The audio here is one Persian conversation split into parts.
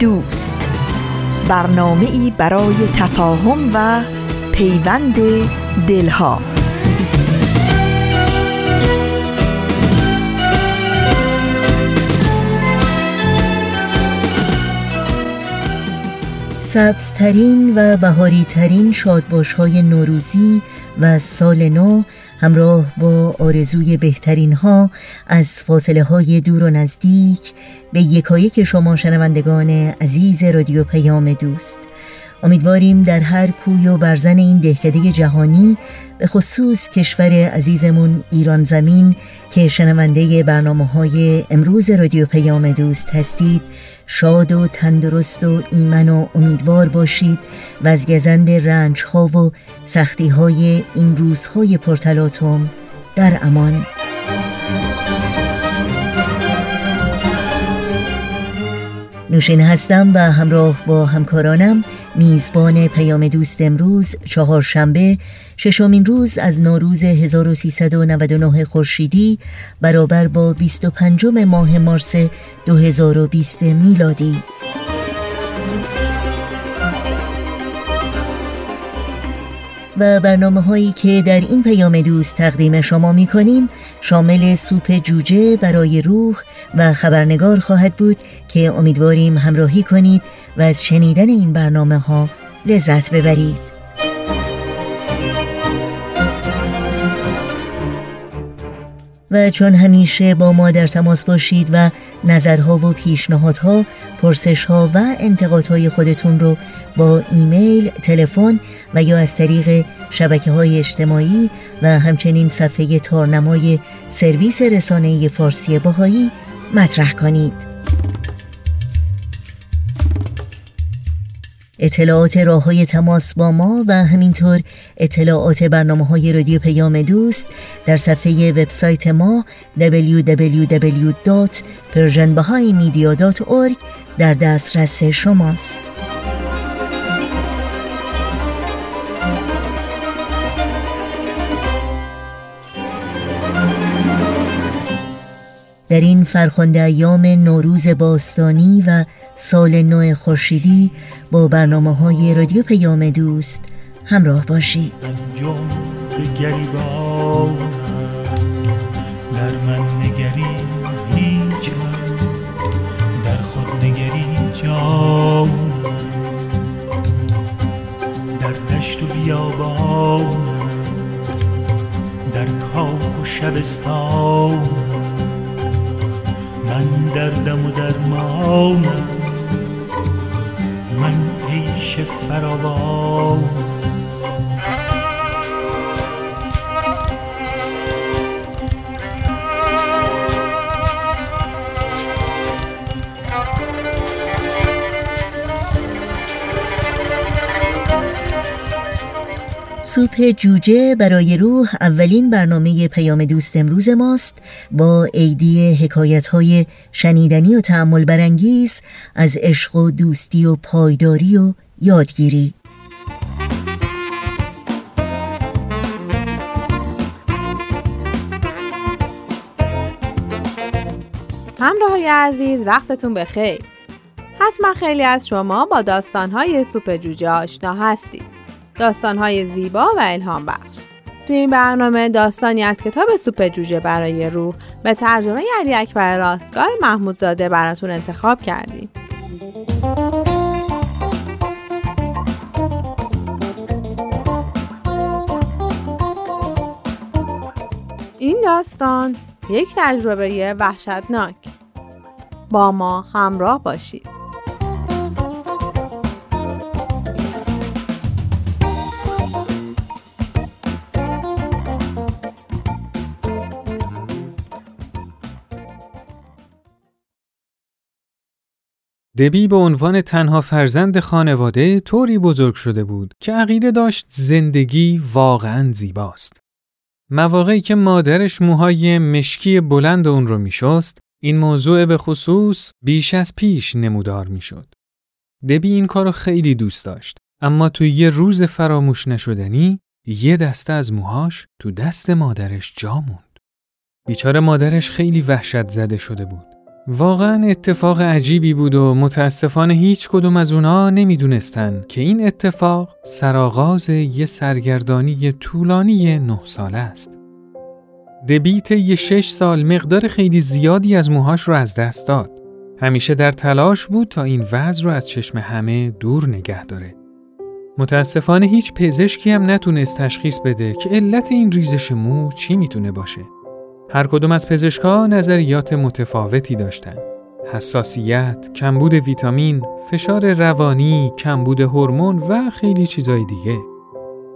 دوست. برنامه ای برای تفاهم و پیوند دلها. سبزترین و بهاریترین شادباش های نوروزی و سال نو همراه با آرزوی بهترین ها از فاصله های دور و نزدیک به یکایک شما شنوندگان عزیز رادیو پیام دوست. امیدواریم در هر کوی و برزن این دهکده جهانی به خصوص کشور عزیزمون ایران زمین که شنونده برنامه های امروز رادیو پیام دوست هستید شاد و تندرست و ایمن و امیدوار باشید و از گزند رنج ها و سختی های این روزهای پرتلاتم در امان. نوشین هستم و همراه با همکارانم. میزبان پیام دوست امروز چهارشنبه ششمین روز از نوروز 1399 خورشیدی برابر با 25 ماه مارس 2020 میلادی. و برنامه هایی که در این پیام دوست تقدیم شما می کنیم شامل سوپ جوجه برای روح و خبرنگار خواهد بود که امیدواریم همراهی کنید. و از شنیدن این برنامه ها لذت ببرید و چون همیشه با ما در تماس باشید و نظرها و پیشنهادها، پرسشها و انتقادهای خودتون رو با ایمیل، تلفن و یا از طریق شبکه های اجتماعی و همچنین صفحه تارنمای سرویس رسانه فارسی باهایی مطرح کنید. اطلاعات راه های تماس با ما و همینطور اطلاعات برنامه های رادیو پیام دوست در صفحه وبسایت ما www.persianbahaimedia.org در دسترس شماست. در این فرخنده ایام نوروز باستانی و سال نو خورشیدی با برنامه های رادیو پیام دوست همراه باشید. در من نگری در خود نگری جان در دشت و بیابان در کاخ و شبستان من. دردم و درمانم من عیش فراوان سوپ جوجه برای روح اولین برنامه پیام دوست امروز ماست با عیدی حکایت های شنیدنی و تعمل برانگیز از عشق و دوستی و پایداری و یادگیری. همراه عزیز وقتتون بخیر. حتما خیلی از شما با داستانهای سوپ جوجه آشنا هستید. داستانهای زیبا و الهام بخش. تو این برنامه داستانی از کتاب سوپ جوجه برای روح به ترجمه علی اکبر راستگار محمودزاده براتون انتخاب کردیم. این داستان یک تجربه وحشتناک. با ما همراه باشید. دبی به عنوان تنها فرزند خانواده طوری بزرگ شده بود که عقیده داشت زندگی واقعا زیباست. مواقعی که مادرش موهای مشکی بلند اون رو میشست، این موضوع به خصوص بیش از پیش نمودار می‌شد. دبی این کارو خیلی دوست داشت، اما تو یه روز فراموش نشدنی یه دسته از موهاش تو دست مادرش جا موند. بیچاره مادرش خیلی وحشت زده شده بود. واقعا اتفاق عجیبی بود و متاسفانه هیچ کدوم از اونا نمی‌دونستن که این اتفاق سرآغاز یه سرگردانی طولانی نه ساله است. دبیت یه شش سال مقدار خیلی زیادی از موهاش رو از دست داد. همیشه در تلاش بود تا این وضع رو از چشم همه دور نگه داره. متاسفانه هیچ پزشکی هم نتونست تشخیص بده که علت این ریزش مو چی می‌تونه باشه. هر کدوم از پزشکا نظریات متفاوتی داشتند. حساسیت، کمبود ویتامین، فشار روانی، کمبود هورمون و خیلی چیزای دیگه.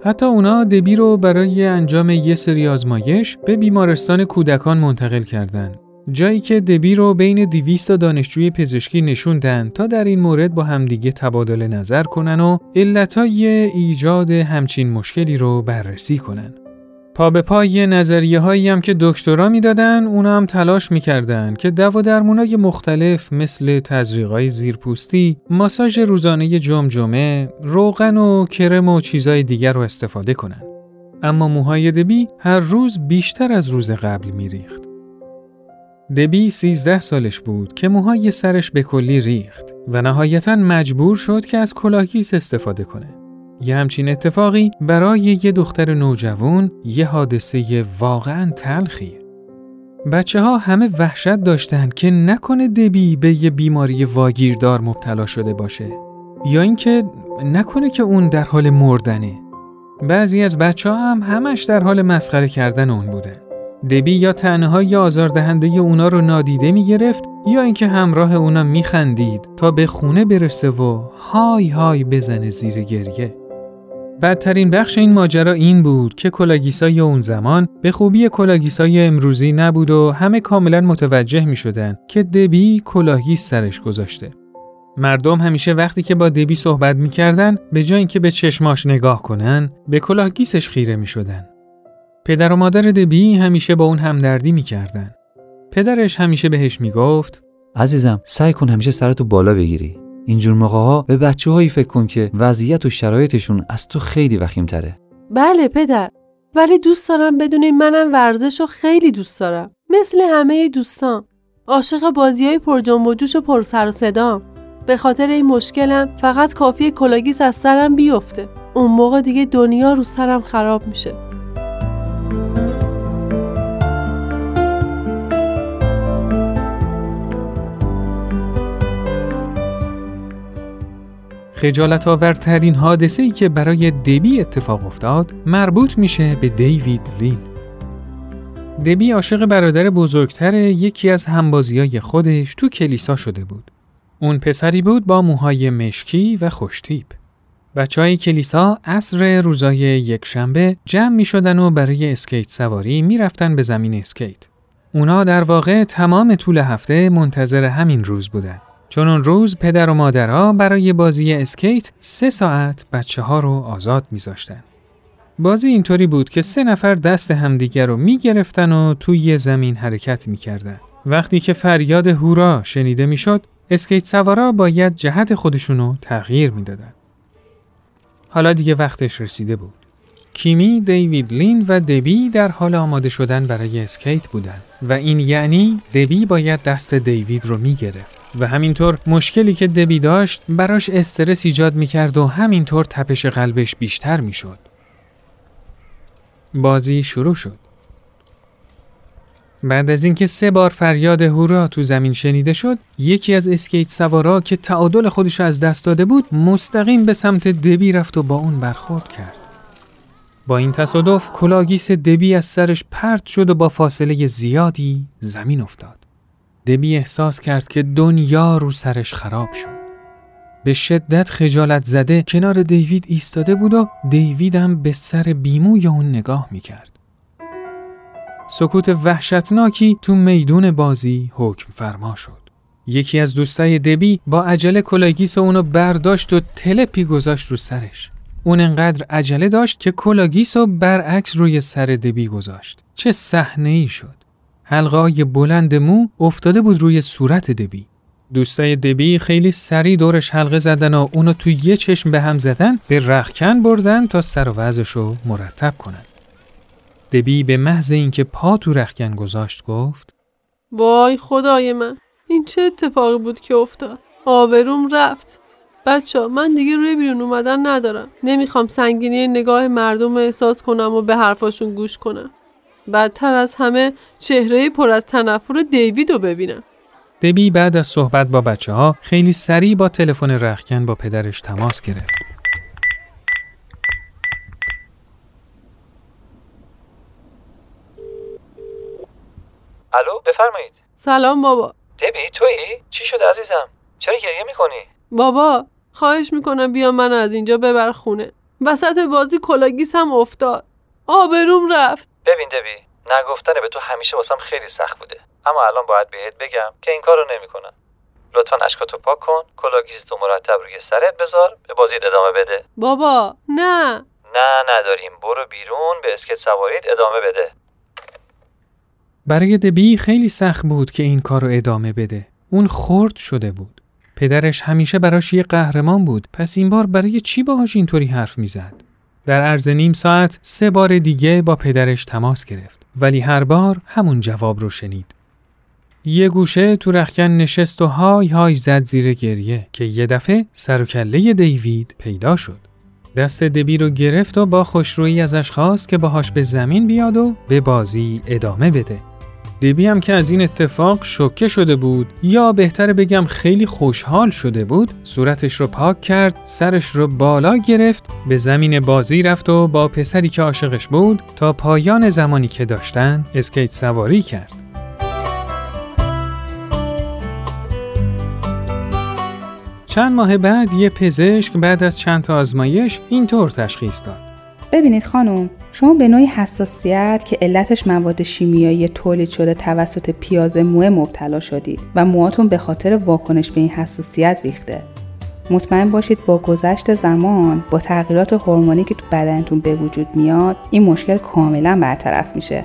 حتی اونا دبی رو برای انجام یه سری آزمایش به بیمارستان کودکان منتقل کردند. جایی که دبی رو بین 200 دانشجوی پزشکی نشوندن تا در این مورد با همدیگه تبادل نظر کنن و علتای ایجاد همچین مشکلی رو بررسی کنن. پا به پای نظریه هایی هم که دکترا می‌دادن اونا هم تلاش می‌کردن که دوا درمونای مختلف مثل تزریقای زیرپوستی، ماساژ روزانه جمجمه، روغن و کرم و چیزای دیگر رو استفاده کنن. اما موهای دبی هر روز بیشتر از روز قبل میریخت. دبی 13 سالش بود که موهای سرش به کلی ریخت و نهایتا مجبور شد که از کلاهگیس استفاده کنه. یه همچین اتفاقی برای یه دختر نوجوان یه حادثه واقعا تلخیه. بچه ها همه وحشت داشتن که نکنه دبی به یه بیماری واگیردار مبتلا شده باشه یا اینکه نکنه که اون در حال مردنه. بعضی از بچه ها هم همش در حال مسخره کردن اون بودن. دبی یا تنها یا آزاردهنده اونا رو نادیده می گرفت یا اینکه همراه اونا می خندید تا به خونه برسه و های های بزنه زیر گریه. بدترین بخش این ماجرا این بود که کلاه‌گیسای اون زمان به خوبی کلاه‌گیسای امروزی نبود و همه کاملا متوجه می شدن که دبی کلاه‌گیس سرش گذاشته. مردم همیشه وقتی که با دبی صحبت می‌کردن به جای اینکه به چشماش نگاه کنن به کلاه‌گیسش خیره می شدن. پدر و مادر دبی همیشه با اون همدردی می‌کردن. پدرش همیشه بهش می‌گفت عزیزم سعی کن همیشه سرتو بالا بگیری. اینجور موقع ها به بچه هایی فکر کن که وضعیت و شرایطشون از تو خیلی وخیم تره. بله پدر. ولی دوست دارم بدونین منم ورزش رو خیلی دوست دارم. مثل همه دوستان عاشق بازی های پر جنب و جوش و پر سر و صدام. به خاطر این مشکلم فقط کافیه کلاه‌گیس از سرم بیفته. اون موقع دیگه دنیا رو سرم خراب میشه. خجالت آورترین حادثه ای که برای دبی اتفاق افتاد مربوط میشه به دیوید لین. دبی عاشق برادر بزرگتر یکی از همبازیای خودش تو کلیسا شده بود. اون پسری بود با موهای مشکی و خوشتیپ. بچه های کلیسا عصر روزای یک شنبه جمع می شدن و برای اسکیت سواری می رفتن به زمین اسکیت. اونا در واقع تمام طول هفته منتظر همین روز بودن. چون اون روز پدر و مادرها برای بازی اسکیت سه ساعت بچه ها رو آزاد میذاشتن. بازی اینطوری بود که سه نفر دست همدیگر رو می‌گرفتن و توی زمین حرکت می‌کردن. وقتی که فریاد هورا شنیده می‌شد، اسکیت سوارا باید جهت خودشونو تغییر می‌دادن. حالا دیگه وقتش رسیده بود. کیمی، دیوید لین و دبی در حال آماده شدن برای اسکیت بودن و این یعنی دبی باید دست دیوید رو می‌گرفت. و همینطور مشکلی که دبی داشت براش استرس ایجاد می‌کرد و همینطور تپش قلبش بیشتر می‌شد. بازی شروع شد. بعد از اینکه سه بار فریاد هورا تو زمین شنیده شد، یکی از اسکیت سوارا که تعادل خودش از دست داده بود، مستقیم به سمت دبی رفت و با اون برخورد کرد. با این تصادف کلاه‌گیس دبی از سرش پرت شد و با فاصله زیادی زمین افتاد. دبی احساس کرد که دنیا رو سرش خراب شد. به شدت خجالت زده کنار دیوید ایستاده بود و دیوید هم به سر بیموی اون نگاه می‌کرد. سکوت وحشتناکی تو میدون بازی حکم فرما شد. یکی از دوستای دبی با عجله کلاه‌گیس اونو برداشت و تلپی گذاشت رو سرش. اون انقدر عجله داشت که کلاه‌گیس رو برعکس روی سر دبی گذاشت. چه صحنه ای شد. حلقه بلند مو افتاده بود روی صورت دبی. دوستای دبی خیلی سریع دورش حلقه زدن و اونو تو یه چشم به هم زدن به رختکن بردن تا سر و رو مرتب کنن. دبی به محض اینکه پا تو رخکن گذاشت گفت وای خدای من این چه اتفاقی بود که افتاد آبروم رفت بچه من دیگه روی بیرون اومدن ندارم. نمی‌خوام سنگینی نگاه مردم احساس کنم و به حرفاشون گوش کنم. بدتر از همه چهره پر از تنفر دیوید رو ببینم. دبی بعد از صحبت با بچه ها خیلی سریع با تلفن رخکن با پدرش تماس گرفت. الو بفرمایید. سلام بابا. دبی تویی؟ چی شده عزیزم؟ چرا گریه می‌کنی؟ بابا خواهش می‌کنم بیا من از اینجا ببر خونه. وسط بازی کلاه‌گیسم افتاد. آبروم رفت. ببین دبی نه گفتن به تو همیشه واسم خیلی سخت بوده. اما الان باید بهت بگم که این کارو نمی‌کنم. لطفا اشکاتو پاک کن کلاه‌گیستو مرتب روی سرت بذار به بازیت ادامه بده. بابا نه. نه نداریم. برو بیرون به اسکیت سواریت ادامه بده. برای دبی خیلی سخت بود که این کار رو ادامه بده. اون خرد شده بود. پدرش همیشه براش یه قهرمان بود پس این بار برای چی باهاش اینطوری حرف می‌زد؟ در عرض نیم ساعت سه بار دیگه با پدرش تماس گرفت ولی هر بار همون جواب رو شنید. یه گوشه تو رخکن نشست و های های زد زیر گریه که یه دفعه سر و کله دیوید پیدا شد. دست دبی رو گرفت و با خوشرویی ازش خواست که باهاش به زمین بیاد و به بازی ادامه بده. دبی هم که از این اتفاق شوکه شده بود یا بهتر بگم خیلی خوشحال شده بود صورتش رو پاک کرد سرش رو بالا گرفت به زمین بازی رفت و با پسری که عاشقش بود تا پایان زمانی که داشتن اسکیت سواری کرد. چند ماه بعد یه پزشک بعد از چند تا آزمایش اینطور تشخیص داد. ببینید خانم شما به نوعی حساسیت که علتش مواد شیمیایی تولید شده توسط پیاز موه مبتلا شدید و موهاتون به خاطر واکنش به این حساسیت ریخته. مطمئن باشید با گذشت زمان با تغییرات هورمونی که تو بدنتون به وجود میاد این مشکل کاملا برطرف میشه.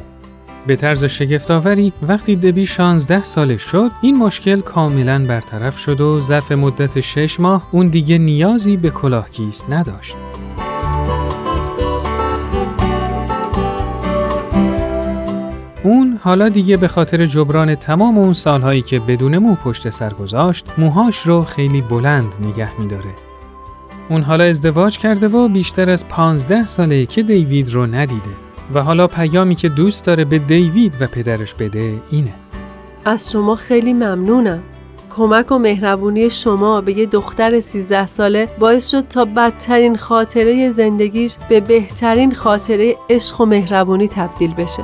به طرز شگفتآوری وقتی دبی 16 سالش شد این مشکل کاملا برطرف شد و ظرف مدت 6 ماه اون دیگه نیازی به کلاهگیس نداشت. حالا دیگه به خاطر جبران تمام اون سالهایی که بدون مو پشت سر گذاشت موهاش رو خیلی بلند نگه میداره. اون حالا ازدواج کرده و بیشتر از 15 ساله که دیوید رو ندیده و حالا پیامی که دوست داره به دیوید و پدرش بده اینه. از شما خیلی ممنونم. کمک و مهربونی شما به یه دختر 13 ساله باعث شد تا بدترین خاطره زندگیش به بهترین خاطره عشق و مهربونی تبدیل بشه.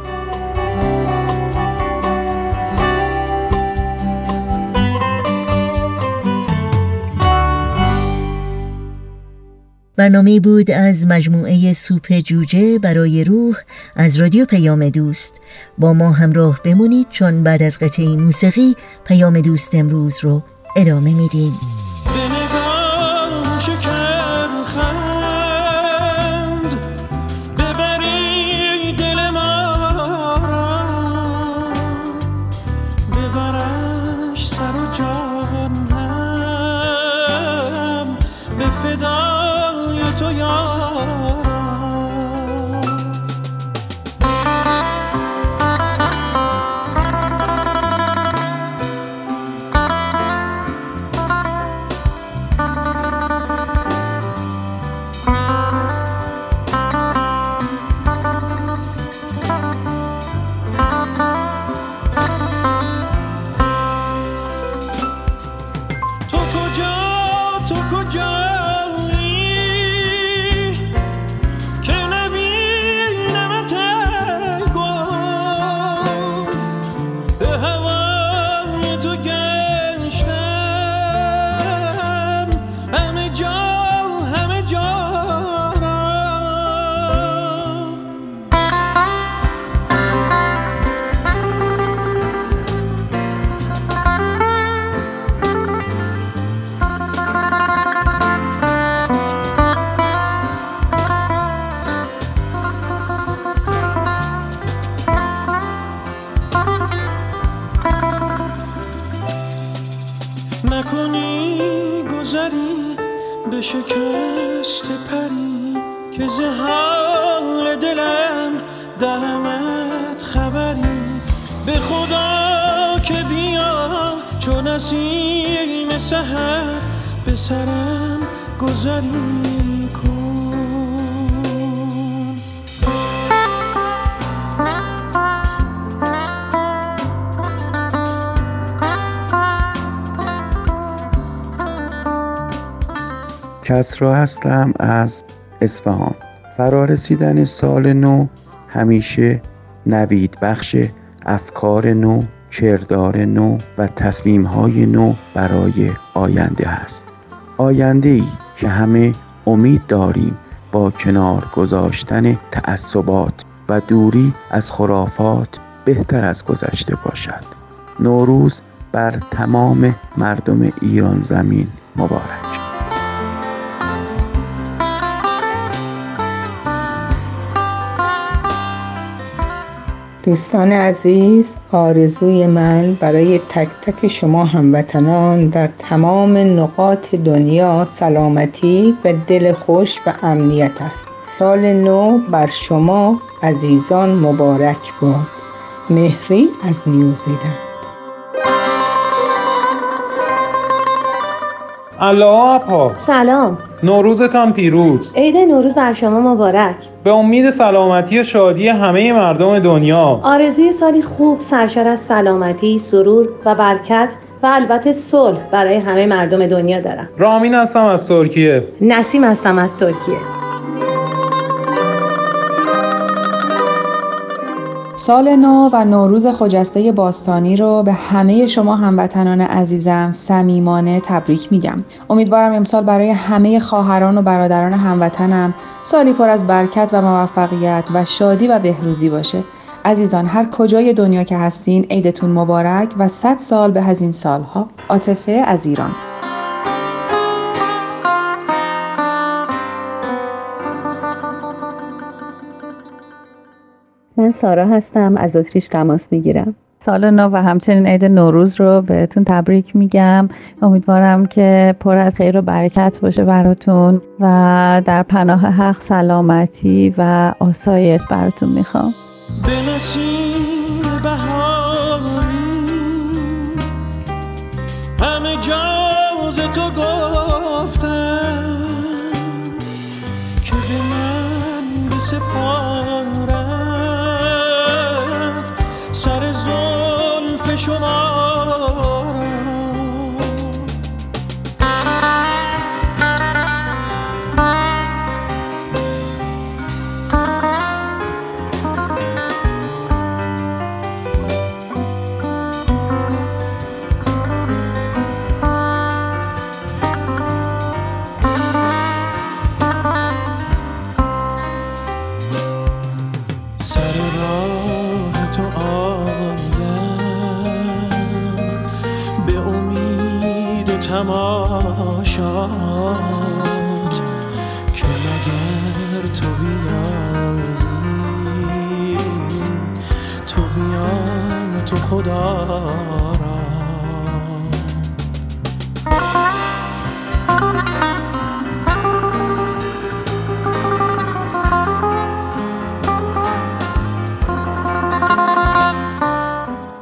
برنامه بود از مجموعه سوپ جوجه برای روح از رادیو پیام دوست. با ما همراه بمونید چون بعد از قطعه موسیقی پیام دوست امروز رو ادامه میدیم. کسرا هستم از اصفهان. فرارسیدن سال نو همیشه نوید بخش افکار نو کردار نو و تصمیم های نو برای آینده است. آینده ای که همه امید داریم با کنار گذاشتن تعصبات و دوری از خرافات بهتر از گذشته باشد. نوروز بر تمام مردم ایران زمین مبارک. دوستان عزیز آرزوی من برای تک تک شما هموطنان در تمام نقاط دنیا سلامتی و دل خوش و امنیت است. سال نو بر شما عزیزان مبارک باد. مهری از نیوزیلند. الله سلام. نوروزتان پیروز. عید نوروز بر شما مبارک. به امید سلامتی و شادی همه مردم دنیا. آرزوی سالی خوب سرشار از سلامتی، سرور و برکت و البته صلح برای همه مردم دنیا دارم. رامین هستم از ترکیه. نسیم هستم از ترکیه. سال نو و نوروز خجسته باستانی رو به همه شما هموطنان عزیزم صمیمانه تبریک میگم. امیدوارم امسال برای همه خواهران و برادران هموطنم سالی پر از برکت و موفقیت و شادی و بهروزی باشه. عزیزان هر کجای دنیا که هستین عیدتون مبارک و صد سال به از این سالها. عاطفه از ایران. من سارا هستم از اتریش تماس می‌گیرم. سال نو و همچنین عید نوروز رو بهتون تبریک میگم. امیدوارم که پر از خیر و برکت باشه براتون و در پناه حق سلامتی و آسایش براتون می‌خوام.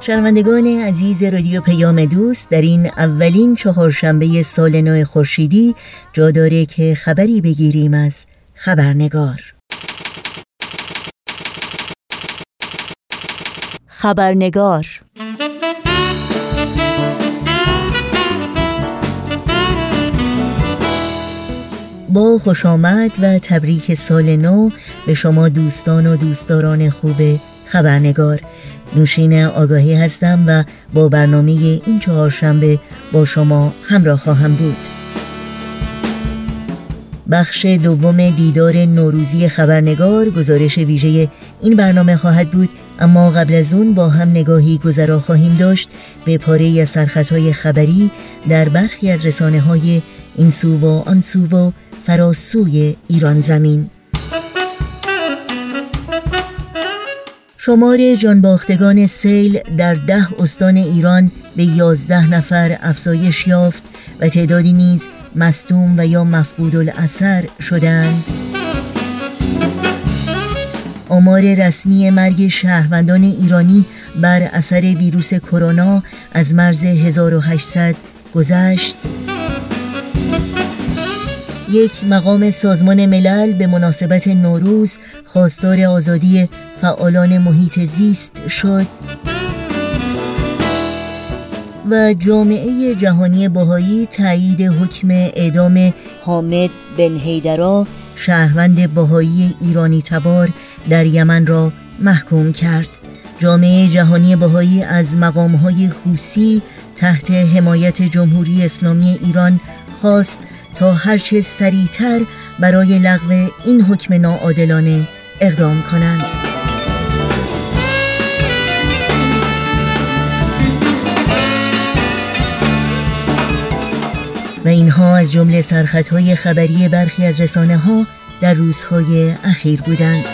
شنوندگان عزیز رادیو پیام دوست در این اولین چهارشنبه سال نو خورشیدی جا داره که خبری بگیریم از خبرنگار. خبرنگار. با خوش آمد و تبریک سال نو به شما دوستان و دوستداران خوب خبرنگار. نوشین آگاهی هستم و با برنامه این چهارشنبه با شما همراه خواهم بود. بخش دوم دیدار نوروزی خبرنگار گزارش ویژه این برنامه خواهد بود اما قبل از اون با هم نگاهی گذرا خواهیم داشت به پاره از سرخطهای خبری در برخی از رسانه های این سو و آن سو و فراسوی ایران زمین. شمار جانباختگان سیل در ده استان ایران به یازده نفر افزایش یافت و تعدادی نیز مصدوم و یا مفقود الاثر شدند. آمار رسمی مرگ شهروندان ایرانی بر اثر ویروس کرونا از مرز 1800 گذشت. یک مقام سازمان ملل به مناسبت نوروز خواستار آزادی فعالان محیط زیست شد. و جامعه جهانی باهایی تایید حکم اعدام حامد بن هیدرا شهروند باهایی ایرانی تبار در یمن را محکوم کرد. جامعه جهانی باهایی از مقامهای خوسی تحت حمایت جمهوری اسلامی ایران خواست تا هرچه سریعتر برای لغو این حکم ناعادلانه اقدام کنند. اینها از جمله سرخطهای خبری برخی از رسانه ها در روزهای اخیر بودند.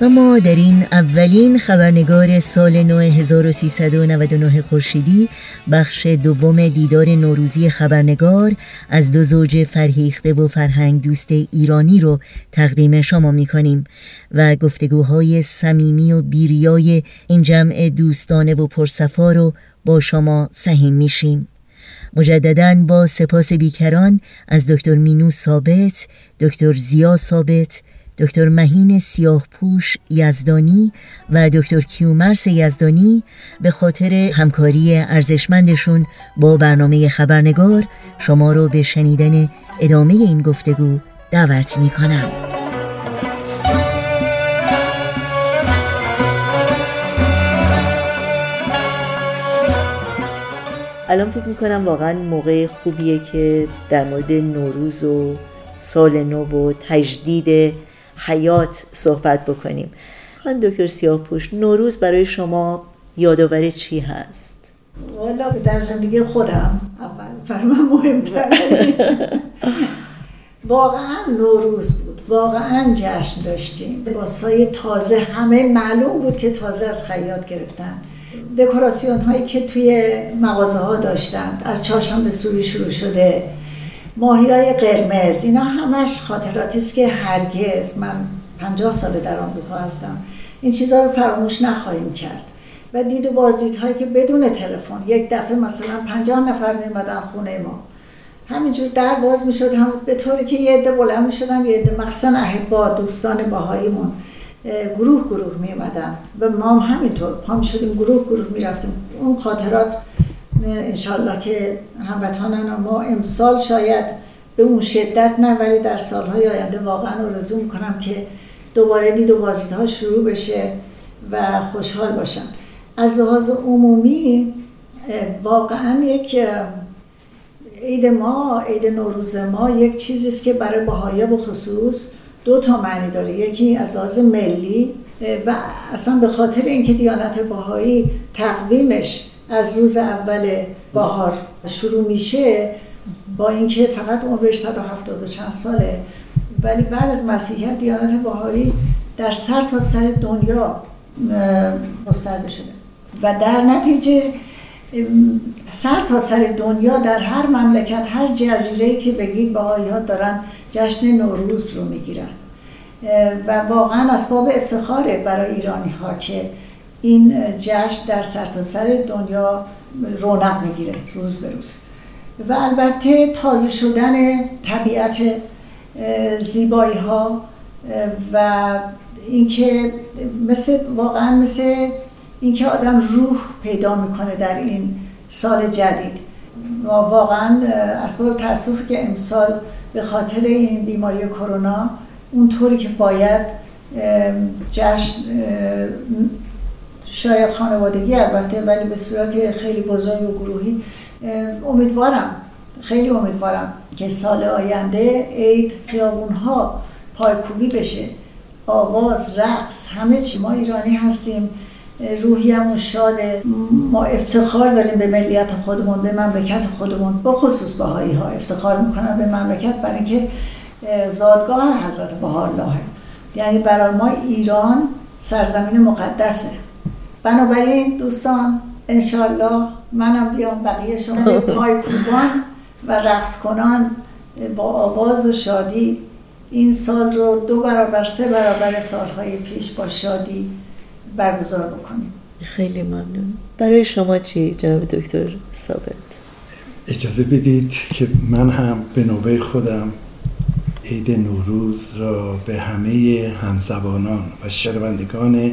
و ما در این اولین خبرنگار سال 9399 خورشیدی بخش دوم دیدار نوروزی خبرنگار از دو زوج فرهیخته و فرهنگ دوست ایرانی رو تقدیم شما می کنیم و گفتگوهای صمیمی و بیریای این جمع دوستانه و پرصفا رو با شما سهیم میشیم. مجددا با سپاس بیکران از دکتر مینو ثابت، دکتر زیا ثابت، دکتر مهین سیاه پوش یزدانی و دکتر کیومرس یزدانی به خاطر همکاری ارزشمندشون با برنامه خبرنگار شما رو به شنیدن ادامه این گفتگو دعوت می کنم. الان فکر می‌کنم واقعا موقع خوبیه که در مورد نوروز و سال نو و تجدید حیات صحبت بکنیم. خانم دکتر سیاهپوش نوروز برای شما یادآور چی هست؟ والا در زندگی خودم اول برای من مهمتره واقعا نوروز بود. واقعا جشن داشتیم. لباسهای تازه همه معلوم بود که تازه از خیاط گرفتن. دکوراسیون هایی که توی مغازه ها داشتند از چهارشنبه سوری شروع شده. ماهی های قرمز اینا همش خاطراتی است که هرگز من پنجاه ساله در آمریکا هستم. این چیزها رو فراموش نخواهیم کرد. و دید و بازدیدهایی که بدون تلفن یک دفعه مثلا پنجاه نفر میمدن خونه ما. همینجور در باز می‌شد هم به طوری که یه عده بلند می‌شدن یه عده مخصوصا احبا دوستان باهاییمون گروه گروه میمدن و ما هم همینطور پا شدیم گروه گروه می‌رفتیم. اون خاطرات انشالله که هموطنان ما امسال شاید به اون شدت نه ولی در سالهای آینده واقعا آرزو می‌کنم که دوباره دید و بازدیدها شروع بشه و خوشحال باشن. از لحاظ عمومی واقعا یک عید ما عید نوروز ما یک چیزی است که برای بهایی به خصوص دو تا معنی داره. یکی از لحاظ ملی و اصلا به خاطر اینکه دیانت بهایی تقویمش از روز اول بهار شروع میشه با اینکه فقط عمرش 170 و چند ساله ولی بعد از مسیحیت دیانت بهایی در سر تا سر دنیا گسترده شده. و در نتیجه سر تا سر دنیا در هر مملکت هر جزیره که بگید بهایی ها دارن جشن نوروز رو می‌گیرن. و واقعا اسباب افتخاره برای ایرانی ها که این جشن در سرتاسر سر دنیا رونق می‌گیره روز به روز. و البته تازه شدن طبیعت زیبایی ها و اینکه مثل واقعا مثل اینکه آدم روح پیدا می‌کنه در این سال جدید. و واقعا اسباب تاسفی که امسال به خاطر این بیماری کرونا اونطوری که باید جشن شاید خانوادگی البته ولی به صورت خیلی بزرگ و گروهی امیدوارم خیلی امیدوارم که سال آینده عید خیابون ها پایکوبی بشه. آواز رقص همه چی. ما ایرانی هستیم روحیمون شاده. ما افتخار داریم به ملیت خودمون به مملکت خودمون. با خصوص بهایی ها افتخار می‌کنن به مملکت برای اینکه زادگاه حضرت لاهه یعنی برای ما ایران سرزمین مقدسه. بنابراین دوستان انشالله منم بیام بقیه شما پای کوبان و رقص کنان با آواز و شادی. این سال رو دو برابر سه برابر سالهای پیش با شادی برگزار بکنیم. خیلی ممنون. برای شما چی جناب دکتر ثابت؟ اجازه بدید که من هم به نوبه خودم عید نوروز را به همه همزبانان و شنوندگان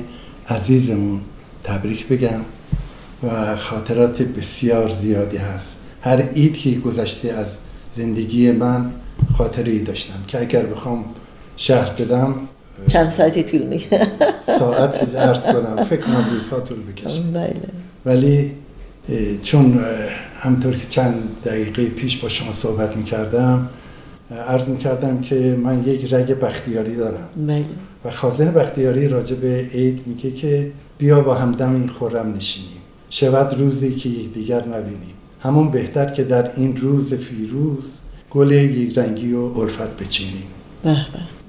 عزیزمون تبریک بگم و خاطرات بسیار زیادی هست. هر عید که گذشته از زندگی من خاطری داشتم که اگر بخوام شهر بدم چند ساعتی طول میگه ساعت عرض کنم. فکر کنم دو ساعت طول بکشه بله. ولی چون همطور که چند دقیقه پیش با شما صحبت می‌کردم عرض می‌کردم که من یک رگ بختیاری دارم. بله. و خازن بختیاری راجع به عید میگه که بیا با همدم این خورم نشینیم. شود روزی که یک دیگر نبینیم. همون بهتر که در این روز فیروز گل یک رنگی و الفت بچینیم.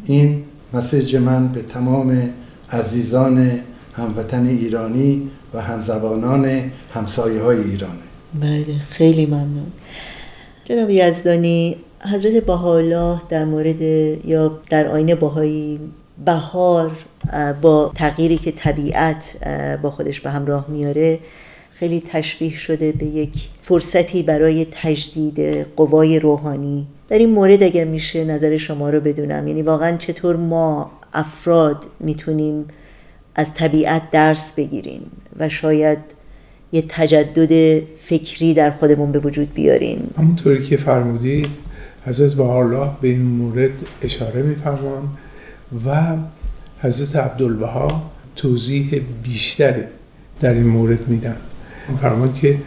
این مسیج من به تمام عزیزان هموطن ایرانی و همزبانان همسایه های ایرانه بله خیلی ممنون. جناب یزدانی حضرت بهاءالله در مورد یا در آین باهایی بهار با تغییری که طبیعت با خودش به همراه میاره خیلی تشبیه شده به یک فرصتی برای تجدید قوای روحانی. در این مورد اگر میشه نظر شما رو بدونم یعنی واقعا چطور ما افراد می‌تونیم از طبیعت درس بگیریم و شاید یه تجدد فکری در خودمون به وجود بیاریم. همونطوری که فرمودید حضرت الله به این مورد اشاره میفرمان و حضرت عبدالبها توضیح بیشتری در این مورد میدن. فرمان که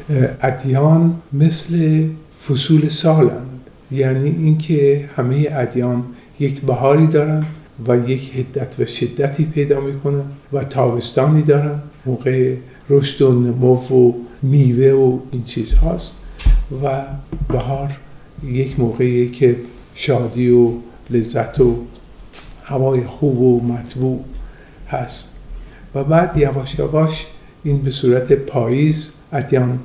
ادیان مثل فصول سالند. یعنی اینکه همه ادیان یک بهاری دارند و یک حدت و شدتی پیدا می‌کنن و تابستانی دارن. موقع رشد و نمو و میوه و این چیز هاست. و بهار یک موقعی که شادی و لذت و هوای خوب و مطبوع هست. و بعد یواش یواش این به صورت پاییز ادیان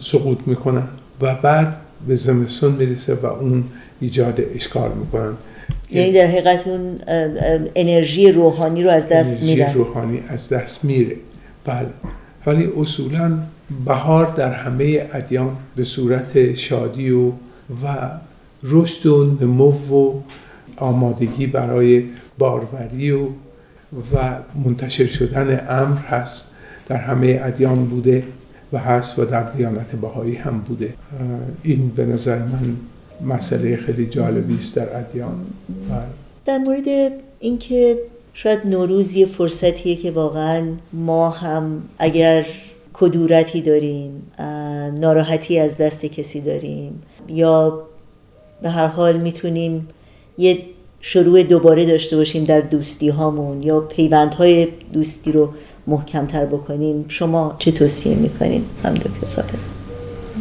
سقوط می‌کنن و بعد به زمستون می‌رسه و اون ایجاد اشکال می‌کنن. یعنی در حقیقت اون انرژی روحانی رو از دست میره انرژی روحانی از دست میره. بله. ولی اصولا بهار در همه ادیان به صورت شادی و و رشد و نمو و آمادگی برای باروری و و منتشر شدن امر هست. در همه ادیان بوده و هست و در دیانت بهایی هم بوده. این به نظر من مسئله خیلی جالبی است در ادیان. در مورد اینکه شاید نوروز یه فرصتیه که واقعا ما هم اگر کدورتی داریم ناراحتی از دست کسی داریم یا به هر حال می‌تونیم یه شروع دوباره داشته باشیم در دوستی هامون یا پیوندهای دوستی رو محکمتر بکنیم شما چه توصیه می‌کنین؟ هم دکتر ثابت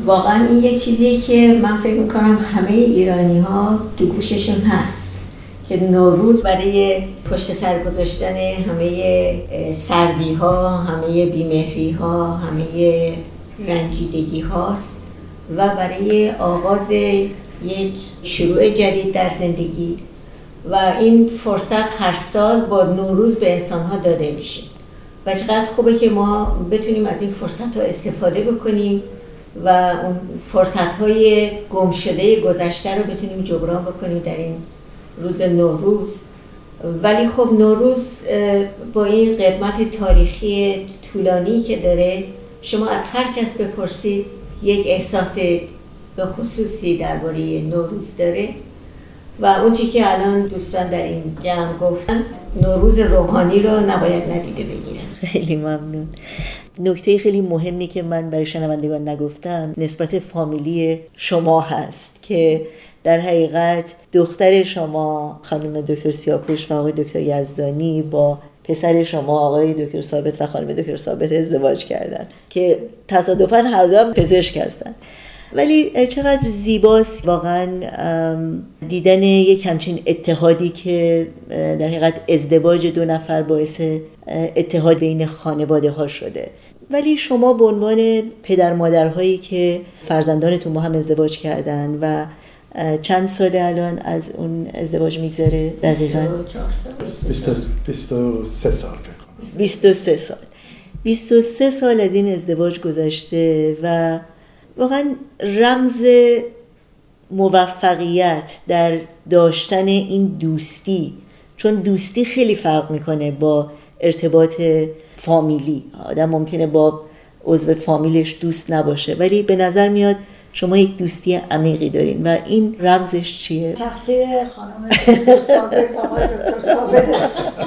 واقعا این یه چیزی که من فکر می‌کنم همه ایرانی ها دو گوششون هست که نوروز برای پشت سر گذاشتن همه سردی ها همه بیمهری ها همه رنجیدگی هاست و برای آغاز یک شروع جدید در زندگی و این فرصت هر سال با نوروز به انسان ها داده میشه. و چقدر خوبه که ما بتونیم از این فرصت ها استفاده بکنیم و اون فرصت های گم شده گذشته رو بتونیم جبران بکنیم در این روز نوروز. ولی خب نوروز با این قدمت تاریخی طولانی که داره شما از هر کس بپرسید یک احساس به خصوصی درباره نوروز داره و اون چی که الان دوستان در این جمع گفتن نوروز روحانی رو نباید ندیده بگیرن. خیلی ممنون. نکته خیلی مهمی که من برای شنوندگان نگفتم نسبت فامیلی شما هست که در حقیقت دختر شما خانم دکتر سیاپوش و آقای دکتر یزدانی با پسر شما آقای دکتر ثابت و خانم دکتر ثابت ازدواج کردن که تصادفا هر دو هم پزشک هستن. ولی چقدر زیباست واقعا دیدن یک همچین اتحادی که در حقیقت ازدواج دو نفر باعث اتحاد بین خانواده ها شده. ولی شما به عنوان پدر مادرهایی که فرزندانتون با هم ازدواج کردن و چند سال الان از اون ازدواج میگذره؟ دقیقا. 23 سال. 23 سال 23 سال از این ازدواج گذشته و واقعا رمز موفقیت در داشتن این دوستی چون دوستی خیلی فرق می‌کنه با ارتباط فامیلی. آدم ممکنه با عضو فامیلش دوست نباشه ولی به نظر میاد شما یک دوستی عمیقی دارین و این رمزش چیه؟ تقصیر خانم دکتر ثابت آقای دکتر ثابت.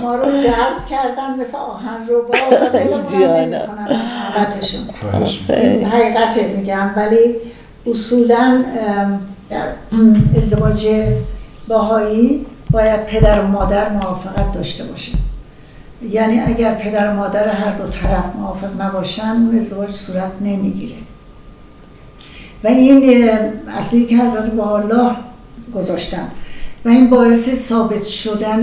ما رو جذب کردن مثل آهن رو با حقیقت میگم ولی اصولا در ازدواج باهایی باید پدر و مادر موافقت داشته باشه یعنی اگر پدر و مادر هر دو طرف موافق نباشن اون ازدواج صورت نمی‌گیره. و این اصلی که حضرت با الله گذاشتن و این باعث ثابت شدن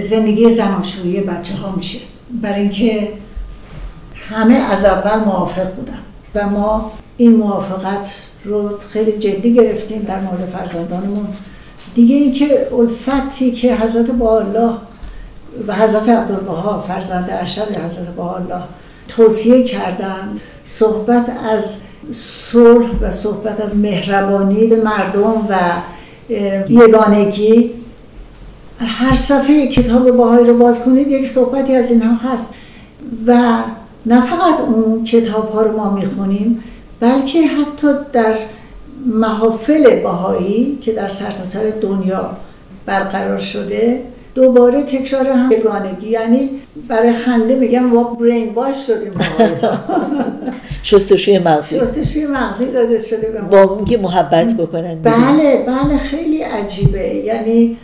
زندگی زناشویی بچه ها میشه. برای اینکه همه از اول موافق بودن و ما این موافقت رو خیلی جدی گرفتیم در مورد فرزندانمون. دیگه اینکه الفتی که حضرت با الله و حضرت عبدالبها فرزند ارشد حضرت با الله توصیه کردن صحبت از صلح و صحبت از مهربانی به مردم و یگانگی. هر صفحه کتاب باهایی رو باز کنید یک صحبتی از اینها هست. و نه فقط اون کتاب ها رو ما می‌خونیم بلکه حتی در محافل باهایی که در سرتاسر دنیا برقرار شده دوباره تکرار هم یگانگی یعنی برای خنده میگم ما برین واش شدیم شستشوی مغزی. شستشوی مغزی داده شده به با اینکه محبت بکنن بله بله خیلی عجیبه. یعنی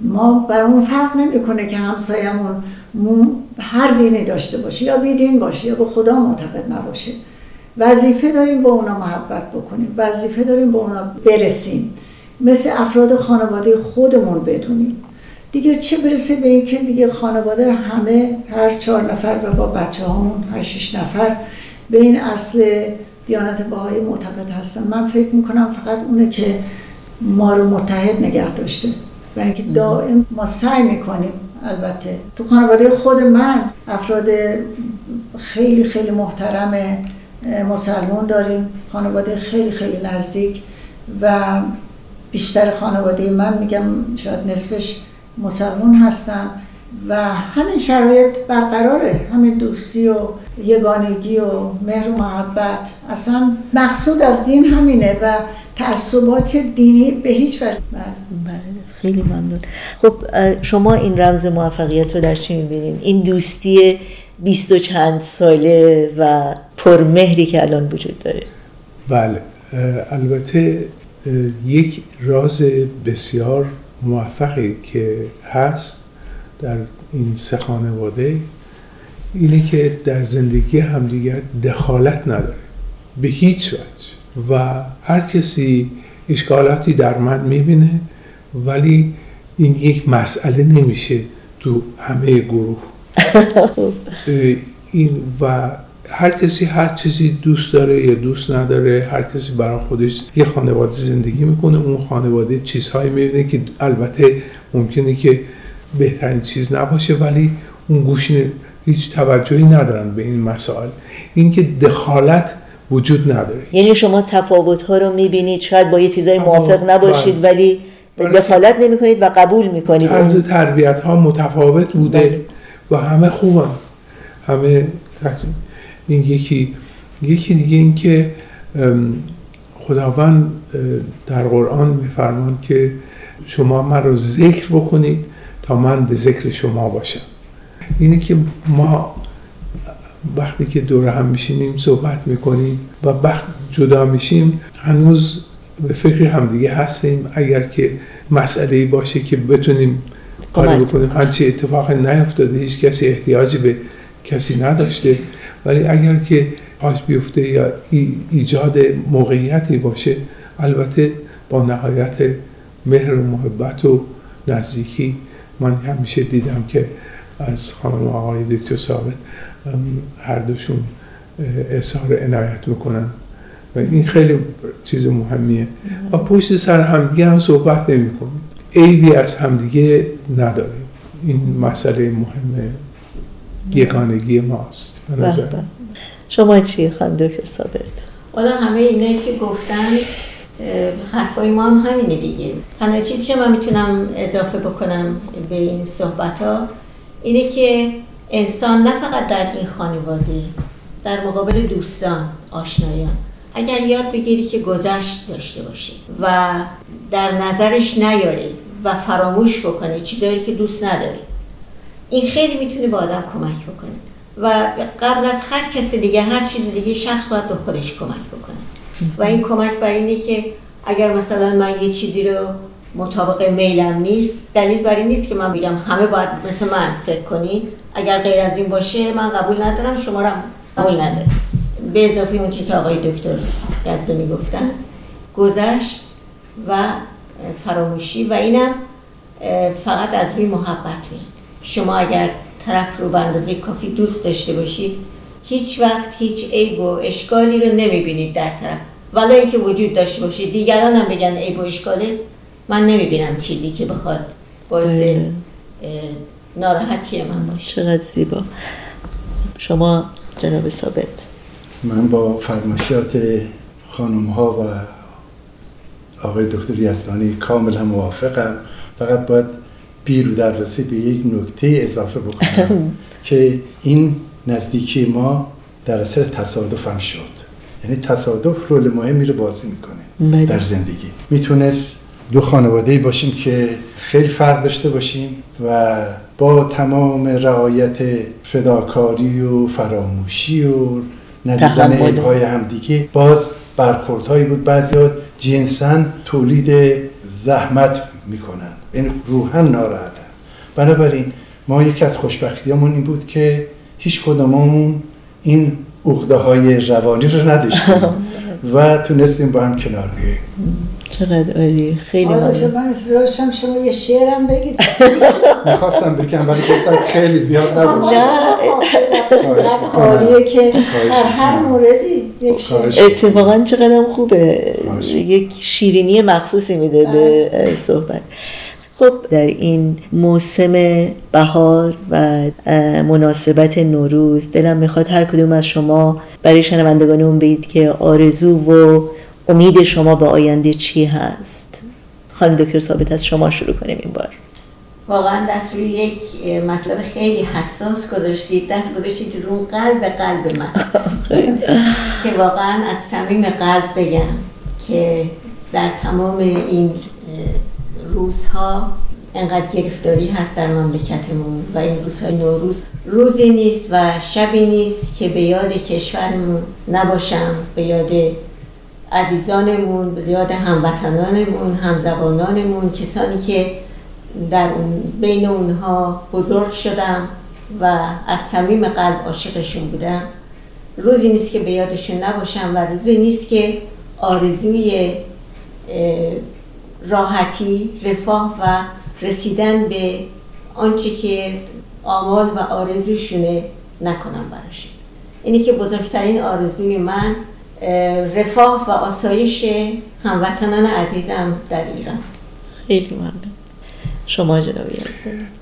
ما برامون فرق نمی‌کنه که همسایمون هر دینی داشته باشه یا بیدین باشه یا به خدا معتقد نباشه. وظیفه داریم با اونا محبت بکنیم. وظیفه داریم با اونا برسیم. مثل افراد خانواده خودمون بدونیم. دیگه چه برسه به اینکه دیگه خانواده همه هر چهار نفر و با بچه هامون هر شش نفر به این اصل دیانت باهای معتقد هستن. من فکر می‌کنم فقط اونه که ما رو متحد نگه داشته. برای اینکه دائم ما سعی می‌کنیم البته. تو خانواده خود من افراد خیلی خیلی محترم مسلمون داریم. خانواده خیلی خیلی نزدیک و بیشتر خانواده من میگم شاید نصفش مسلمون هستن و همین شرایط برقراره. همین دوستی و یگانگی و مهر و محبت. اصلا مقصود از دین همینه و تعصبات دینی به هیچ وجه. بله خیلی ممنون. خب شما این رمز موفقیت رو در چی می‌بینین؟ این دوستی بیست و چند ساله و پرمهری که الان وجود داره. بله البته یک راز بسیار موفقی که هست در این سه خانواده. اینه که در زندگی همدیگر دخالت نداره. به هیچ وجه. و هر کسی اشکالاتی در من می‌بینه ولی این یک مسئله نمیشه تو همه گروه. این و هر کسی هر چیزی دوست داره یا دوست نداره هر کسی برای خودش یه خانواده زندگی می‌کنه. اون خانواده چیزهایی می‌بینه که البته ممکنه که بهترین چیز نباشه ولی اون گوشین هیچ توجهی ندارن به این مسائل. اینکه دخالت وجود نداره. یعنی شما تفاوت ها رو می‌بینید. شاید با یه چیزای موافق نباشید بله. ولی دخالت نمی کنید و قبول می‌کنید طرز تربیت ها متفاوت بوده بله. و همه خوبن. همه این یکی یکی دیگه این که خداوند در قرآن میفرمان که شما من رو ذکر بکنید تا من به ذکر شما باشم. اینه که ما وقتی که دور هم میشینیم صحبت می‌کنیم و وقت جدا میشیم هنوز به فکر همدیگه هستیم. اگر که مسئله باشه که بتونیم کاری بکنیم هرچی اتفاق نیفتاده هیچ کسی احتیاجی به کسی نداشته. ولی اگر که پاش بیفته یا ایجاد موقعیتی باشه البته با نهایت مهر و محبت و نزدیکی من همیشه دیدم که از خانم آقای دکتر ثابت هر دوشون اظهار عنایت می‌کنن. و این خیلی چیز مهمیه. و پشت سر همدیگه هم صحبت نمی کنیم عیبی از همدیگه نداریم. این مسئله مهمه. یگانگی ماست. به نظر. شما چی خانم دکتر ثابت؟ والا همه اینه که گفتن حرفای ما هم همینه دیگه. تنها چیزی که من می‌تونم اضافه بکنم به این صحبت ها اینه که انسان نه فقط در این خانواده در مقابل دوستان آشنایان. اگر یاد بگیری که گذشت داشته باشی و در نظرش نیاری و فراموش بکنی چیزایی که دوست نداری این خیلی می‌تونه به آدم کمک بکنه و قبل از هر کس دیگه هر چیز دیگه شخص باید به خودش کمک بکنه. و این کمک برای اینه که اگر مثلا من یه چیزی رو مطابق میلم نیست دلیل بر این نیست که من بگم همه باید مثل من فکر کنید اگر غیر از این باشه من قبول ندارم شما رو قبول ندارم. به اضافه اون که آقای دکتر یزدانی گفتن گذشت و فراموشی و اینم فقط از روی محبت میاد. شما اگر طرف رو به اندازه کافی دوست داشته باشید. هیچ وقت هیچ عیب و اشکالی رو نمی‌بینید در طرف. ولی اینکه وجود داشته باشید. دیگران هم بگن عیب و اشکاله. من نمی‌بینم چیزی که بخواد باعث بله. ناراحتی من باشه. چقدر زیبا. شما جناب ثابت. من با فرمایشات خانم ها و آقای دکتر یزدانی کاملا موافقم. فقط باید بیرو در به یک نکته اضافه بکنم که این نزدیکی ما در اثر تصادف هم شد. یعنی تصادف رول مهمی رو بازی می‌کنه بله. در زندگی. می‌تونست دو خانواده باشیم که خیلی فرق داشته باشیم و با تمام رعایت فداکاری و فراموشی و ندیدن عیبهای همدیگه باز برخوردهایی بود. بعضی ها جنسا تولید زحمت می‌کنن. این روحا ناراحتن. بنابراین ما یکی از خوشبختیامون این بود که هیچ کدوممون این اغده های روانی رو نداشتیم و تونستیم با هم کنار بیاییم. چقدر عالی. خیلی ممنون. من داشتم شما یه شعرم بگید. می‌خواستم بگم ولی گفتم خیلی زیاد نباشه نه. عالیه که هر موردی اتفاقا چقدر خوبه. یک شیرینی مخصوصی میده به صحبت. خب در این موسم بهار و مناسبت نوروز دلم می‌خواد هر کدوم از شما برای شنوندگانمون بگید که آرزو و امید شما به آینده چی هست؟ خانم دکتر ثابت از شما شروع کنیم این بار. واقعا دست روی یک مطلب خیلی حساس گذاشتید. دست گذاشتید رو قلب قلب من. که واقعا از صمیم قلب بگم که در تمام این روزها انقدر گرفتاری هست در مملکتمون و این روزهای نوروز. روزی نیست و شبی نیست که به یاد کشورمون نباشم به یاد عزیزانمون به یاد هموطنانمون همزبانانمون کسانی که در اون بین اونها بزرگ شدم و از صمیم قلب عاشقشون بودم. روزی نیست که به یادشون نباشم و روزی نیست که آرزوی راحتی رفاه و رسیدن به آنچه که آمال و آرزوشونه نکنم براشون اینی که بزرگترین آرزوی من رفاه و آسایش هموطنان عزیزم در ایران. خیلی ممنون. شما جناب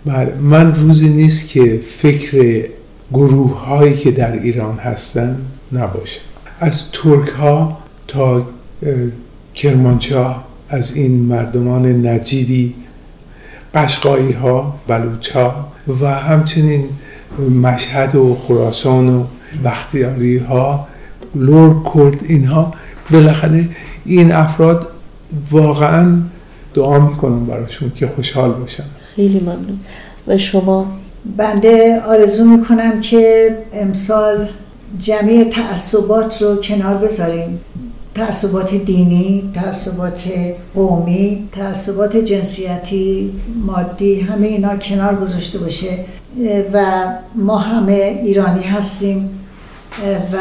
بله من روزی نیست که فکر گروه هایی که در ایران هستن نباشه از ترک ها تا کرمانشاه از این مردمان نجیبی قشقایی ها بلوچ ها و همچنین مشهد و خراسان و بختیاری ها لور کرد اینها. بالاخره این افراد واقعا دعا می‌کنم براشون که خوشحال باشن. خیلی ممنون. و شما؟ بنده آرزو می‌کنم که امسال جمعی تعصبات رو کنار بذاریم. تعصبات دینی، تعصبات قومی، تعصبات جنسیتی، مادی همه اینا کنار گذاشته باشه. و ما همه ایرانی هستیم. و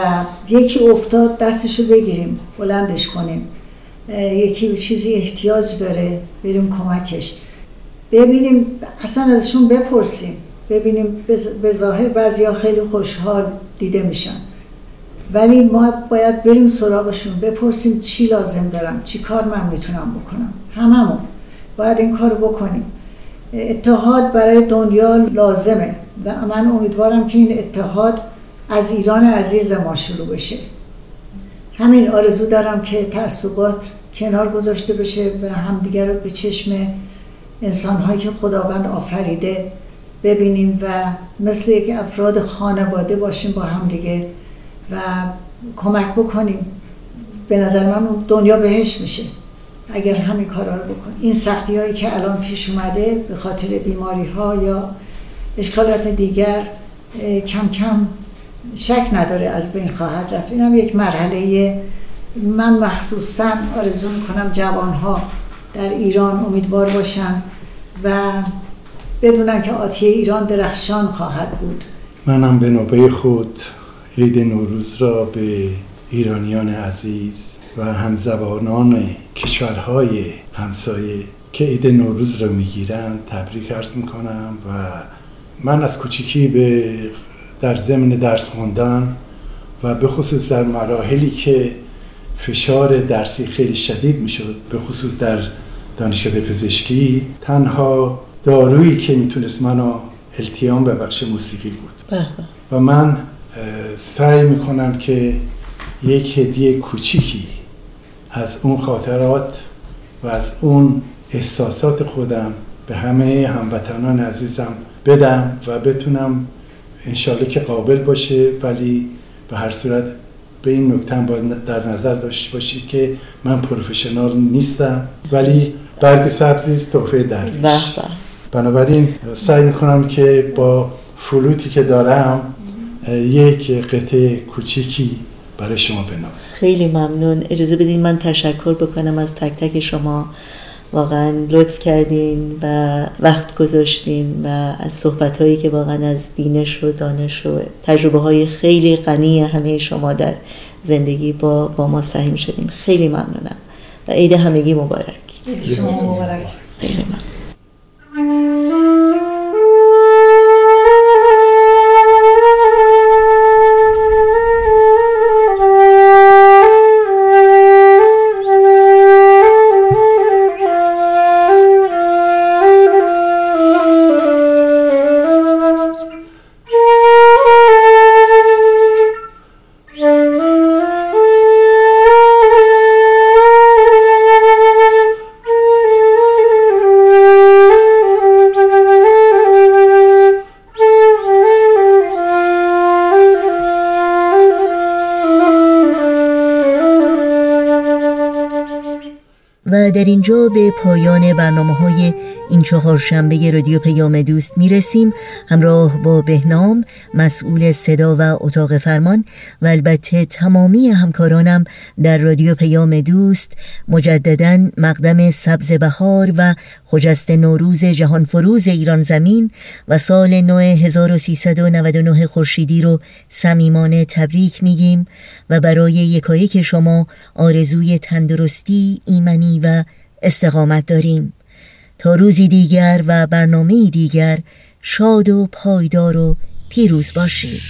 یکی افتاد دستشو بگیریم بلندش کنیم. یکی چیزی احتیاج داره بریم کمکش. ببینیم اصلا ازشون بپرسیم. ببینیم به ظاهر بعضی خیلی خوشحال دیده میشن. ولی ما باید بریم سراغشون بپرسیم چی لازم دارن چی کار من می‌تونم بکنم. هممون باید این کارو بکنیم. اتحاد برای دنیا لازمه و من امیدوارم که این اتحاد از ایران عزیز ما شروع بشه. همین آرزو دارم که تعصبات کنار گذاشته بشه و همدیگر رو به چشم انسانهایی که خداوند آفریده ببینیم و مثل یک افراد خانواده باشیم با همدیگه. و کمک بکنیم. به نظر من دنیا بهش میشه. اگر همین کارا رو بکنیم این سختی هایی که الان پیش اومده به خاطر بیماری ها یا اشکالات دیگر کم کم شک نداره از بین خواهد رفت. این هم یک مرحله من مخصوصا آرزو می‌کنم جوان ها در ایران امیدوار باشن و بدونن که آتیه ایران درخشان خواهد بود. منم به نوبه خود عید نوروز را به ایرانیان عزیز و همزبانان کشورهای همسایه که عید نوروز را می‌گیرند تبریک ارز می‌کنم و من از کوچیکی به در ضمن درس خوندن و به خصوص در مراحلی که فشار درسی خیلی شدید می‌شد به خصوص در دانشکده پزشکی تنها دارویی که می‌تونست منو التیام به بخش موسیقی بود. و من سعی می‌کنم که یک هدیه کوچیکی از اون خاطرات و از اون احساسات خودم به همه هموطنان عزیزم بدم و بتونم انشالله که قابل باشه ولی به هر صورت به این نکته باید در نظر داشته باشید که من پروفشنال نیستم ولی برگ سبزی است تحفه درویش. بنابراین سعی می‌کنم که با فلوتی که دارم یک قطعه کوچیکی برای شما بنوازم. خیلی ممنون. اجازه بدین من تشکر بکنم از تک تک شما. واقعا لطف کردین و وقت گذاشتین و از صحبت هایی که واقعا از بینش و دانش و تجربه های خیلی غنی همه شما در زندگی با, با ما سهیم شدین. خیلی ممنونم. و عید همگی مبارک. عید شما مبارک. خیلی ممنون. در اینجا به پایان برنامه های این چهار شنبه رادیو پیام دوست می رسیم همراه با بهنام مسئول صدا و اتاق فرمان و البته تمامی همکارانم در رادیو پیام دوست مجددا مقدم سبز بهار و خجست نوروز جهان فروز ایران زمین و سال نو 1399 خورشیدی رو صمیمانه تبریک میگیم و برای یکایک شما آرزوی تندرستی، ایمنی و استقامت داریم. تا روزی دیگر و برنامه دیگر شاد و پایدار و پیروز باشید.